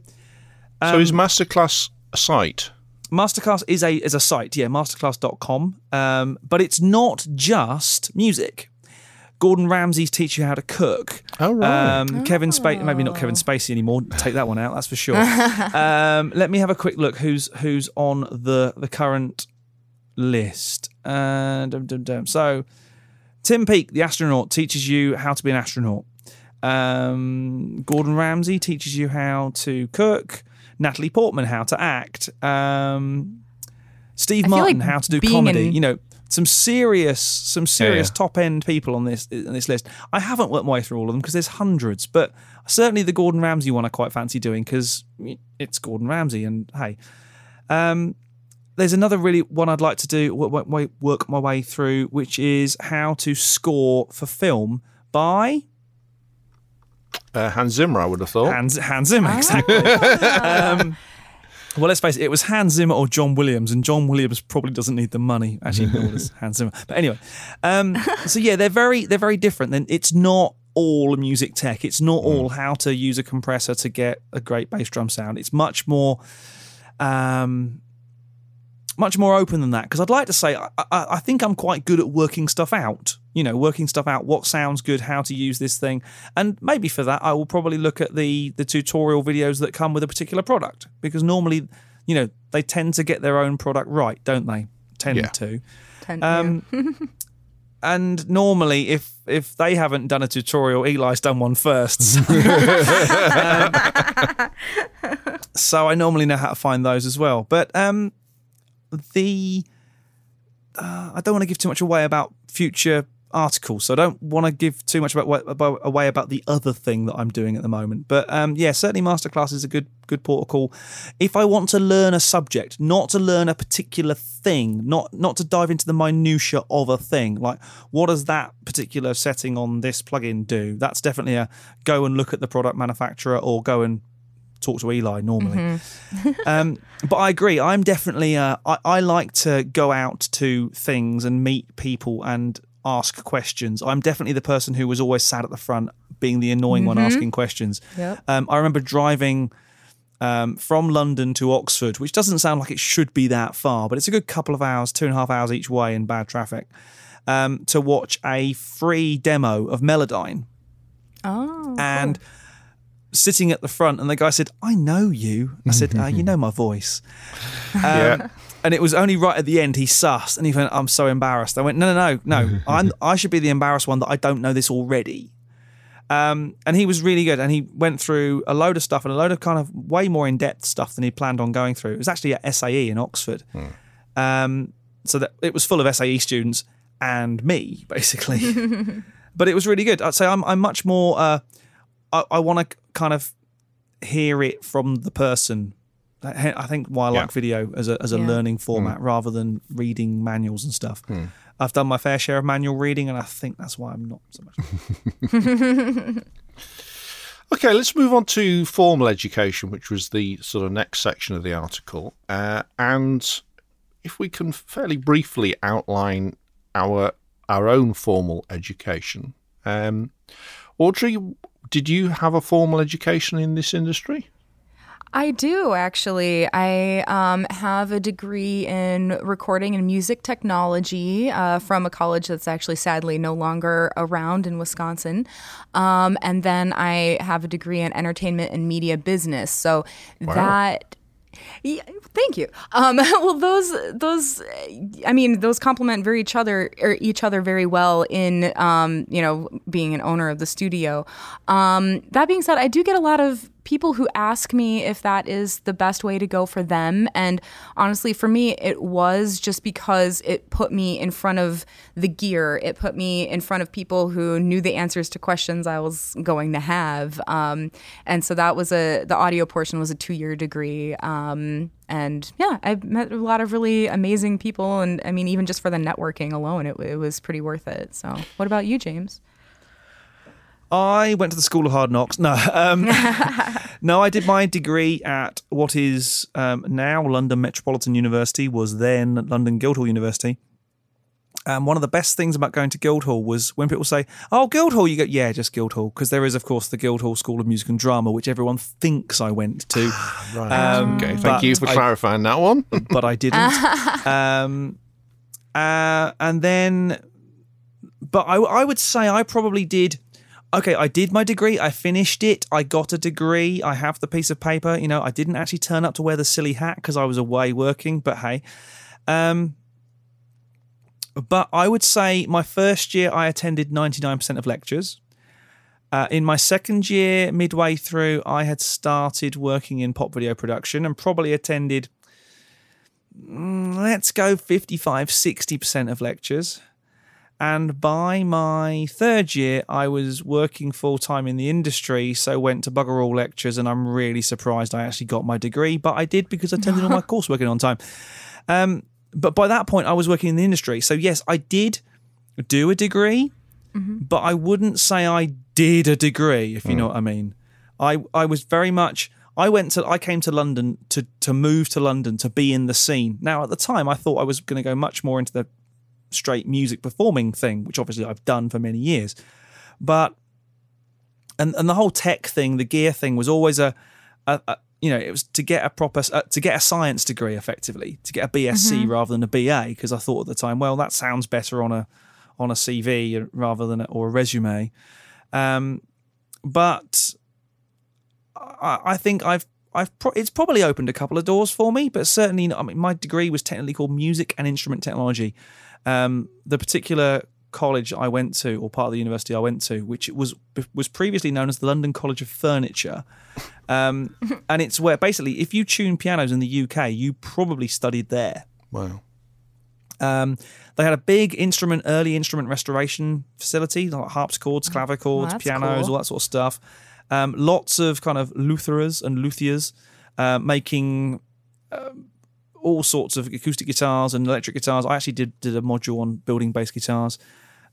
so is Masterclass a site?
Masterclass is a is a site, yeah, masterclass.com. Um, but it's not just music. Gordon Ramsay's teach you how to cook.
Oh, right.
Um, Kevin Spacey, maybe not Kevin Spacey anymore. Take that one out, that's for sure. um, let me have a quick look. Who's who's on the the current list? Uh, dum, dum, dum. So, Tim Peake, the astronaut, teaches you how to be an astronaut. Um, Gordon Ramsay teaches you how to cook. Natalie Portman how to act. Um, Steve Martin
like
how to do comedy.
in-
You know, some serious, some serious
yeah.
top end people on this on this list. I haven't worked my way through all of them because there's hundreds, but certainly the Gordon Ramsay one I quite fancy doing because it's Gordon Ramsay, and hey, um, there's another really one I'd like to do work, my way through, which is how to score for film by
Uh, Hans Zimmer, I would have thought.
Hans Hans Zimmer. Exactly. um, well, let's face it, it was Hans Zimmer or John Williams, and John Williams probably doesn't need the money. Actually, nor does Hans Zimmer. But anyway, um, so yeah, they're very they're very different. Then it's not all music tech. It's not all how to use a compressor to get a great bass drum sound. It's much more. Um, much more open than that because I'd like to say I, I, I think I'm quite good at working stuff out. You know, working stuff out, what sounds good, how to use this thing, and maybe for that I will probably look at the the tutorial videos that come with a particular product because normally, you know, they tend to get their own product right, don't they? tend
Yeah.
to.
Ten-
Um, and normally, if if they haven't done a tutorial, Eli's done one first. Um, so I normally know how to find those as well. But um, the uh, I don't want to give too much away about future articles, so I don't want to give too much about, about away about the other thing that I'm doing at the moment. But um, yeah, certainly masterclass is a good good protocol. If I want to learn a subject, not to learn a particular thing, not not to dive into the minutia of a thing, like what does that particular setting on this plugin do? That's definitely a go and look at the product manufacturer or go and talk to Eli normally. um, but I agree. I'm definitely. Uh, I, I like to go out to things and meet people and ask questions. I'm definitely the person who was always sat at the front, being the annoying one asking questions.
Yep.
Um, I remember driving. Um, from London to Oxford, which doesn't sound like it should be that far, but it's a good couple of hours, two and a half hours each way in bad traffic, um, to watch a free demo of Melodyne
Oh.
and sitting at the front, and the guy said, "I know you." I said, uh, "You know my voice." Um,
Yeah.
And it was only right at the end he sussed, and he went, "I'm so embarrassed." I went, "No, no, no, no. I'm, I should be the embarrassed one that I don't know this already." Um, and he was really good, and he went through a load of stuff and a load of kind of way more in depth stuff than he planned on going through. It was actually at SAE in Oxford, um, so that it was full of SAE students and me basically. but it was really good. I'd say I'm I'm much more. Uh, I, I want to kind of hear it from the person. I I think why I
Yeah.
like video as a as a
Yeah.
learning format rather than reading manuals and stuff. I've done my fair share of manual reading, and I think that's why I'm not so much.
Okay, let's move on to formal education, which was the sort of next section of the article. Uh, and if we can fairly briefly outline our our own formal education. Um, Audrey, did you have a formal education in this industry?
I do actually. I um, have a degree in recording and music technology uh, from a college that's actually sadly no longer around in Wisconsin. Um, and then I have a degree in entertainment and media business. So that. Yeah, thank you. Um, well, those those, I mean, those complement very each other or each other very well in um, you know being an owner of the studio. Um, that being said, I do get a lot of people who ask me if that is the best way to go for them, and honestly, for me, it was just because it put me in front of the gear. It put me in front of people who knew the answers to questions I was going to have, um, and so that was a the audio portion was a two year degree. Um, and yeah, I met a lot of really amazing people, and I mean, even just for the networking alone, it, it was pretty worth it. So, what about you, James?
I went to the School of Hard Knocks. No, um, no, I did my degree at what is um, now London Metropolitan University, was then London Guildhall University. And one of the best things about going to Guildhall was when people say, "Oh, Guildhall," you go, "Yeah, just Guildhall," because there is, of course, the Guildhall School of Music and Drama, which everyone thinks I went to.
Right.
Um,
okay, thank you for
I-
clarifying that one.
but I didn't. um, uh, and then, but I, I would say I probably did. Okay, I did my degree. I finished it. I got a degree. I have the piece of paper. You know, I didn't actually turn up to wear the silly hat because I was away working. But hey, um, but I would say my first year I attended ninety nine percent of lectures. Uh, in my second year, midway through, I had started working in pop video production and probably attended mm, let's go 55 60% of lectures and by my third year i was working full-time in the industry so went to bugger all lectures and i'm really surprised i actually got my degree but i did because i attended all my coursework on time. Um, but by that point i was working in the industry. So yes i did do a degree but i wouldn't say i did a degree if you know what i mean. I i was very much I went to I came to London to to move to London to be in the scene. Now at the time I thought I was going to go much more into the straight music performing thing, which obviously I've done for many years. But and and the whole tech thing, the gear thing was always a, a, a you know, it was to get a proper uh, to get a science degree effectively, to get a BSc rather than a BA because I thought at the time, well, that sounds better on a on a CV rather than a, or a resume. Um, but I, I think I've I've pro- it's probably opened a couple of doors for me, but certainly, I mean, my degree was technically called music and instrument technology. Um, the particular college I went to, or part of the university I went to, which was was previously known as the London College of Furniture, um, and it's where basically, if you tune pianos in the UK, you probably studied there.
Wow.
Um, they had a big instrument, early instrument restoration facility, like harpsichords, clavichords,
that's
pianos,
cool.
all that sort of stuff. Um, lots of kind of lutherers and luthiers uh, making um, all sorts of acoustic guitars and electric guitars. I actually did did a module on building bass guitars,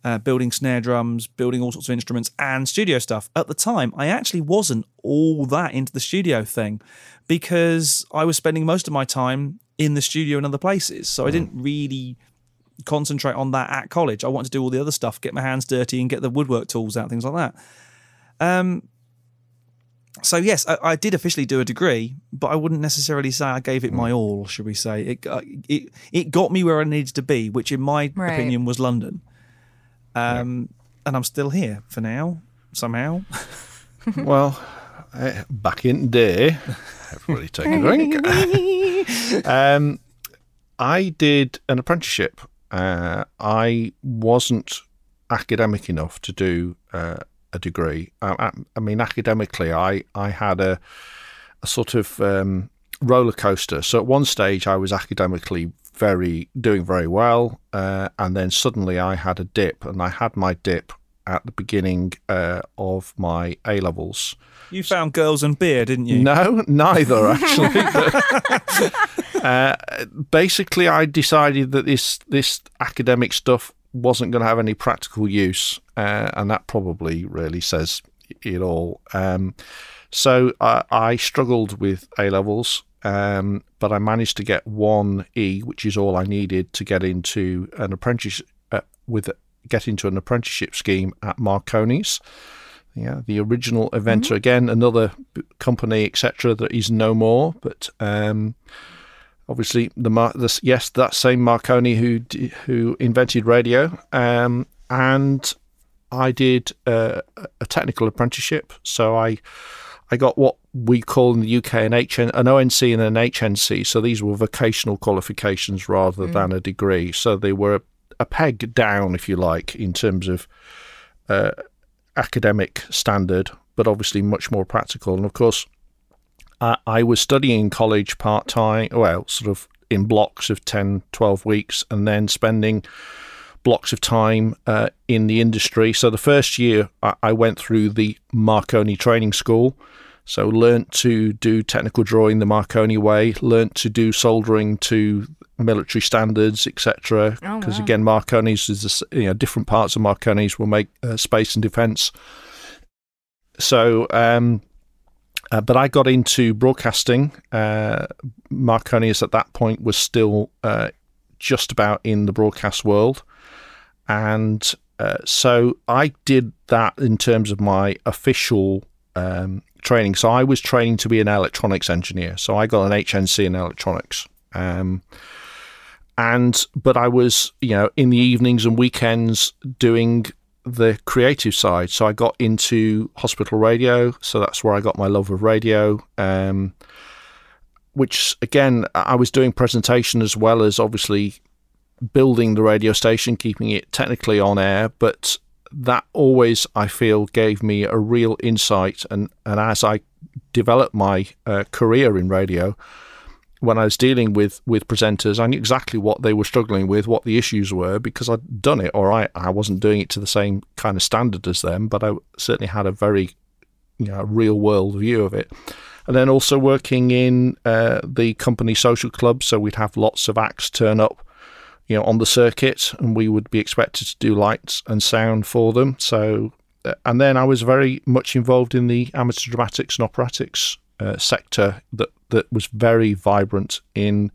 uh, building snare drums, building all sorts of instruments and studio stuff. At the time, I actually wasn't all that into the studio thing because I was spending most of my time in the studio and other places. So I didn't really concentrate on that at college. I wanted to do all the other stuff, get my hands dirty and get the woodwork tools out, things like that. Um, so yes, I, I did officially do a degree, but I wouldn't necessarily say I gave it my all. Should we say it? uh, It it got me where I needed to be, which in my
Right.
opinion was London. Um, and I'm still here for now. Somehow,
well, uh, back in day, everybody take a drink. um, I did an apprenticeship. Uh, I wasn't academic enough to do uh, a degree. I, I, mean, academically, I, I had a, a sort of um, roller coaster. So at one stage, I was academically very doing very well, uh, and then suddenly I had a dip, and I had my dip at the beginning uh, of my A levels.
you found girls and beer, didn't you?
No, neither actually. uh, basically, I decided that this this academic stuff wasn't going to have any practical use, uh, and that probably really says it all. Um, so I, I struggled with A levels, um, but I managed to get one E, which is all I needed to get into an apprentice uh, with get into an apprenticeship scheme at Marconi's. Yeah, the original inventor again, another company, etc. That is no more, but um, obviously the, Mar- the yes, that same Marconi who d- who invented radio, um, and I did uh, a technical apprenticeship. So I I got what we call in the UK an HN, an ONC and an HNC. So these were vocational qualifications rather than a degree. So they were a peg down, if you like, in terms of uh, academic standard, but obviously much more practical. And of course, I, I was studying in college part time, well, sort of in blocks of 10, 12 weeks, and then spending blocks of time uh, in the industry. So the first year I, I went through the Marconi training school. So learnt to do technical drawing the Marconi way, learnt to do soldering to military standards, etc.
Oh,
Because
wow.
again, Marconi's is you know different parts of Marconi's will make uh, space and defence. So, um, uh, but I got into broadcasting. Uh, Marconi's at that point was still uh, just about in the broadcast world, and uh, so I did that in terms of my official um, training. So I was training to be an electronics engineer. So I got an HNC in electronics. Um, and but I was, you know, in the evenings and weekends doing the creative side. So I got into hospital radio. So that's where I got my love of radio. Um, which again, I was doing presentation as well as obviously building the radio station, keeping it technically on air, but that always I feel gave me a real insight and, and as I developed my uh, career in radio when I was dealing with with presenters I knew exactly what they were struggling with what the issues were because I'd done it or I, I wasn't doing it to the same kind of standard as them but I certainly had a very you know real world view of it and then also working in uh, the company social club so we'd have lots of acts turn up you know, on the circuit, and we would be expected to do lights and sound for them. So, uh, and then I was very much involved in the amateur dramatics and operatics uh, sector that that was very vibrant in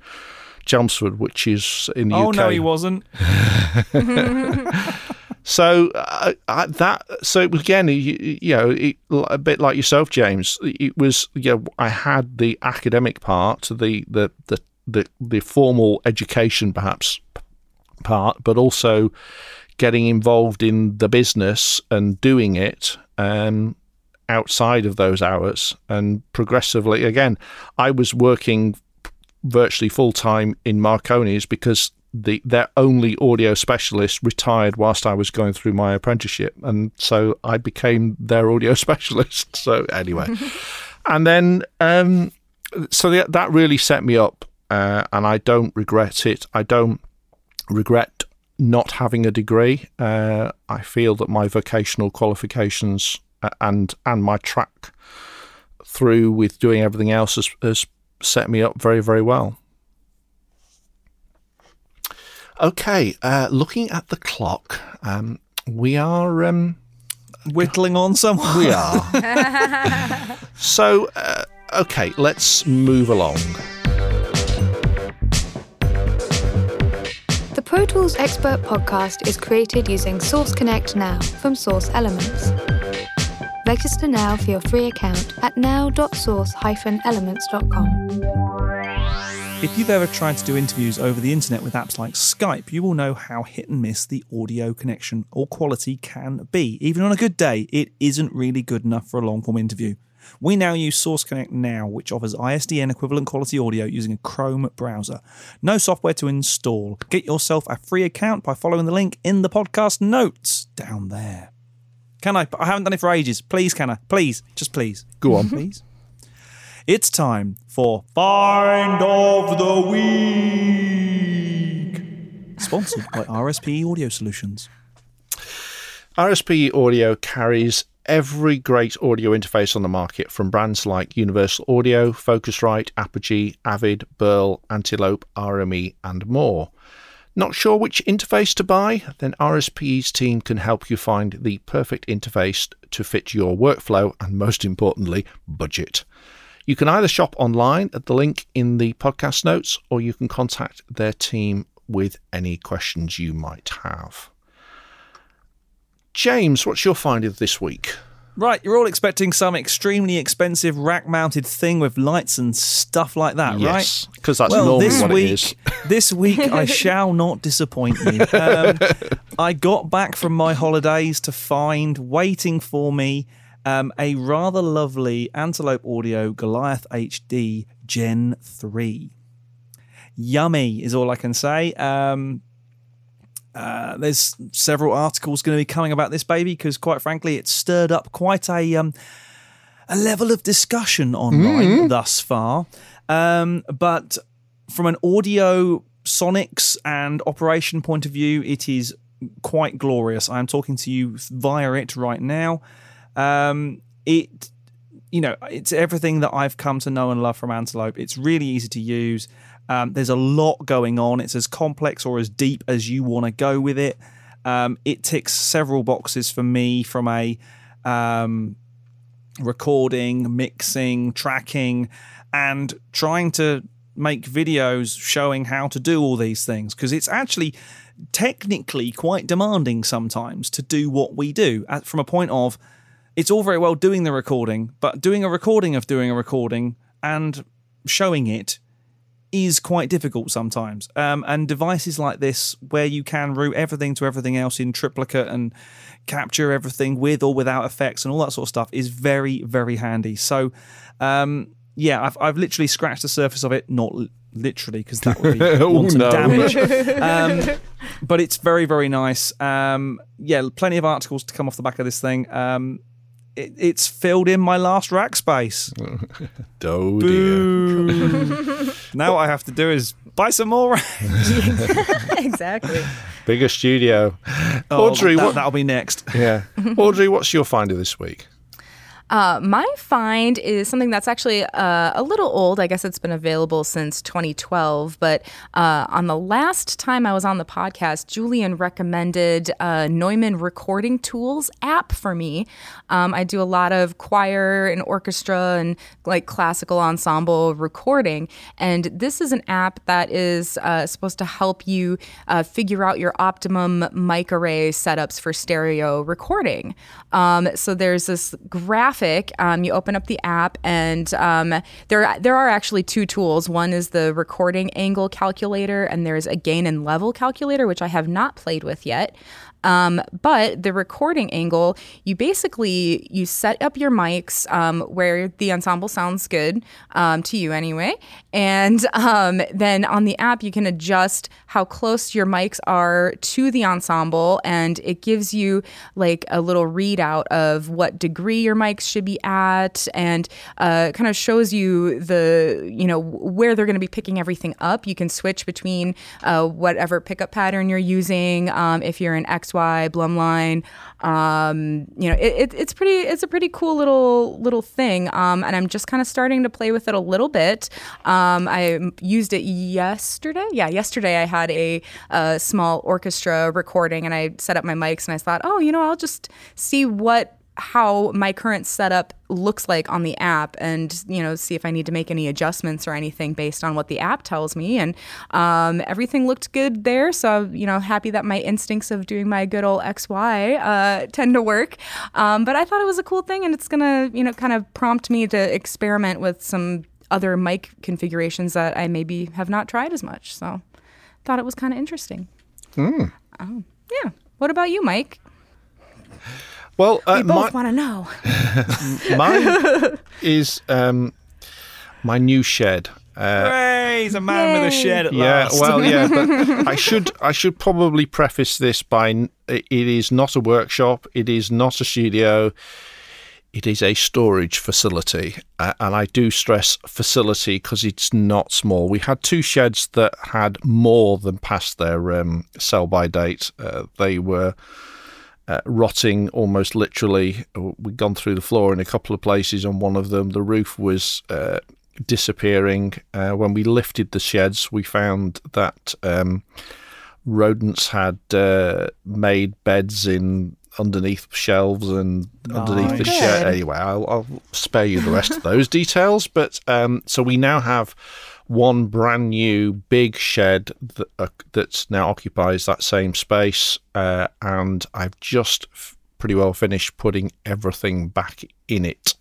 Chelmsford, which is in the
Oh
UK.
no, he wasn't.
So uh, uh, that so it was again, you, you know, it, a bit like yourself, James. It was you know, I had the academic part, the the the the, the formal education perhaps part, but also getting involved in the business and doing it. Um, outside of those hours and progressively again I was working virtually full time in Marconi's because the their only audio specialist retired whilst I was going through my apprenticeship. And so I became their audio specialist. So anyway. And then um, so that that really set me up uh, and I don't regret it. I don't regret not having a degree. Uh, I feel that my vocational qualifications and and my track through with doing everything else has, has set me up very very well. Okay, uh, looking at the clock, um, we are um,
whittling on someone.
We are. so, uh, okay, let's move along.
The Pro Tools Expert podcast is created using Source Connect Now from Source Elements. Register now for your free account at now.source-elements.com.
If you've ever tried to do interviews over the internet with apps like Skype, you will know how hit and miss the audio connection or quality can be. Even on a good day, it isn't really good enough for a long form interview. We now use Source Connect Now, which offers ISDN equivalent quality audio using a Chrome browser. No software to install. Get yourself a free account by following the link in the podcast notes down there. Can I? I haven't done it for ages. Please, can I? Please, just please.
Go on. Mm-hmm.
Please. It's time for Find of the Week. Sponsored by RSP Audio Solutions.
RSP Audio carries every great audio interface on the market from brands like Universal Audio, Focusrite, Apogee, Avid, Burl, Antelope, RME, and more. Not sure which interface to buy? Then RSP's team can help you find the perfect interface to fit your workflow and, most importantly, budget. You can either shop online at the link in the podcast notes or you can contact their team with any questions you might have. James, what's your finding this week?
Right, you're all expecting some extremely expensive rack mounted thing with lights and stuff like that,
yes,
right?
Because that's
well,
normally
this
what
week,
it is.
this week, I shall not disappoint you. Um, I got back from my holidays to find waiting for me um, a rather lovely Antelope Audio Goliath HD Gen 3. Yummy is all I can say. Um, uh, there's several articles going to be coming about this baby because, quite frankly, it's stirred up quite a um, a level of discussion online mm. thus far. Um, but from an audio, sonics, and operation point of view, it is quite glorious. I am talking to you via it right now. Um, it, you know, it's everything that I've come to know and love from Antelope. It's really easy to use. Um, there's a lot going on. It's as complex or as deep as you want to go with it. Um, it ticks several boxes for me from a um, recording, mixing, tracking, and trying to make videos showing how to do all these things because it's actually technically quite demanding sometimes to do what we do from a point of it's all very well doing the recording, but doing a recording of doing a recording and showing it is quite difficult sometimes. Um, and devices like this, where you can route everything to everything else in triplicate and capture everything with or without effects and all that sort of stuff, is very, very handy. So, um, yeah, I've, I've literally scratched the surface of it, not literally, because that would be
oh, no.
damage. Um, but it's very, very nice. Um, yeah, plenty of articles to come off the back of this thing. It, it's filled in my last rack space.
oh dear.
now what I have to do is buy some more racks.
exactly.
Bigger studio.
Oh,
Audrey,
that,
what?
that'll be next.
Yeah. Audrey, what's your finder this week?
Uh, my find is something that's actually uh, a little old. I guess it's been available since 2012. But uh, on the last time I was on the podcast, Julian recommended uh, Neumann Recording Tools app for me. Um, I do a lot of choir and orchestra and like classical ensemble recording. And this is an app that is uh, supposed to help you figure out your optimum mic array setups for stereo recording. Um, so there's this graphic Um, you open up the app, and um, there there are actually two tools. One is the recording angle calculator, and there's a gain and level calculator, which I have not played with yet. Um, but the recording angle, you basically you set up your mics um, where the ensemble sounds good um, to you anyway, and um, then on the app you can adjust how close your mics are to the ensemble, and it gives you like a little readout of what degree your mics should be at, and uh, kind of shows you the you know where they're going to be picking everything up. You can switch between uh, whatever pickup pattern you're using. Um, if you're in XY Blumlein, um, you know it, it, it's pretty. It's a pretty cool little little thing, um, and I'm just kind of starting to play with it a little bit. Um, I used it yesterday. Yeah, yesterday I had a, a small orchestra recording, and I set up my mics, and I thought, oh, you know, I'll just see what how my current setup looks like on the app and you know see if i need to make any adjustments or anything based on what the app tells me. And um, everything looked good there. So you know happy that my instincts of doing my good old xy uh, tend to work. Um, but i thought it was a cool thing and it's gonna you know kind of prompt me to experiment with some other mic configurations that i maybe have not tried as much. So thought it was kind of interesting.
Mm.
oh yeah. What about you mike
Well, uh,
we both want to know
mine is um, my new shed. Uh,
Hooray! He's a man with a shed at last.
yeah,
last.
well, yeah, but I should I should probably preface this by n- it is not a workshop, it is not a studio, it is a storage facility, uh, and I do stress facility because it's not small. We had two sheds that had more than past their um, sell by date. Uh, they were. Uh, rotting almost literally. We'd gone through the floor in a couple of places on one of them. The roof was uh, disappearing. Uh, when we lifted the sheds, we found that um, rodents had uh, made beds in underneath shelves and underneath the shed. Anyway, I'll, I'll spare you the rest of those details. But um, so we now have one brand new big shed that uh, that now occupies that same space, uh, and I've just f- pretty well finished putting everything back in it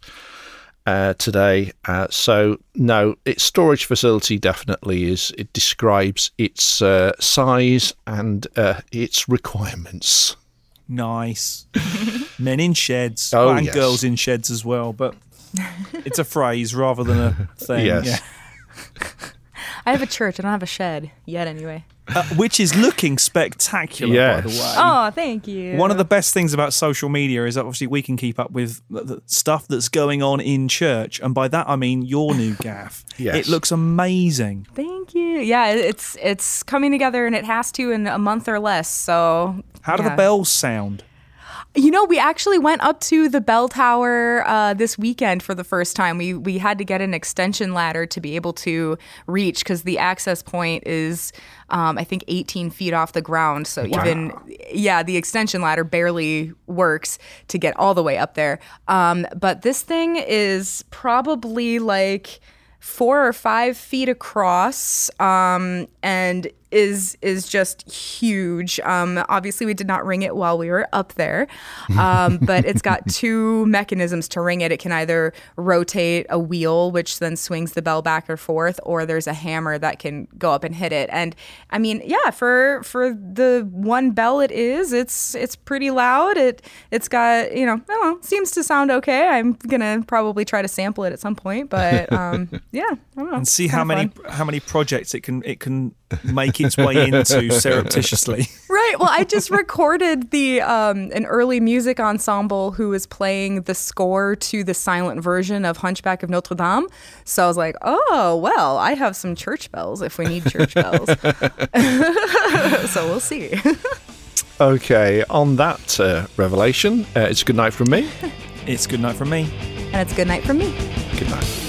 uh, today. Uh, so no, its storage facility definitely is. It describes its uh, size and uh, its requirements.
Nice. Men in sheds.
Oh,
and
yes.
girls in sheds as well, but it's a phrase rather than a thing.
Yes.
Yeah.
I have a church. I don't have a shed yet, anyway.
Uh, which is looking spectacular, by the way.
Oh, thank you.
One of the best things about social media is that obviously we can keep up with the, the stuff that's going on in church, and by that I mean your new gaff.
Yes.
It looks amazing.
Thank you. Yeah, it's it's coming together, and it has to in a month or less. So,
How do
yeah.
the bells sound?
You know, we actually went up to the bell tower uh, this weekend for the first time. We we had to get an extension ladder to be able to reach because the access point is, um, I think, 18 feet off the ground. So even yeah, the extension ladder barely works to get all the way up there. Um, but this thing is probably like four or five feet across um, and is is just huge. Um, obviously, we did not ring it while we were up there, um, but it's got two mechanisms to ring it. It can either rotate a wheel, which then swings the bell back or forth, or there's a hammer that can go up and hit it. And I mean, yeah, for for the one bell it is, it's it's pretty loud. It it's got you know, I don't know, seems to sound okay. I'm gonna probably try to sample it at some point, but um, yeah, I don't know.
And see how many
fun.
how many projects it can it can make its way into surreptitiously.
Right. Well, I just recorded the um, an early music ensemble who was playing the score to the silent version of Hunchback of Notre Dame. So I was like, oh well, I have some church bells if we need church bells. so we'll see.
Okay, on that uh, revelation, uh, it's good night from me.
It's good night from me.
and it's good night from me.
Good night.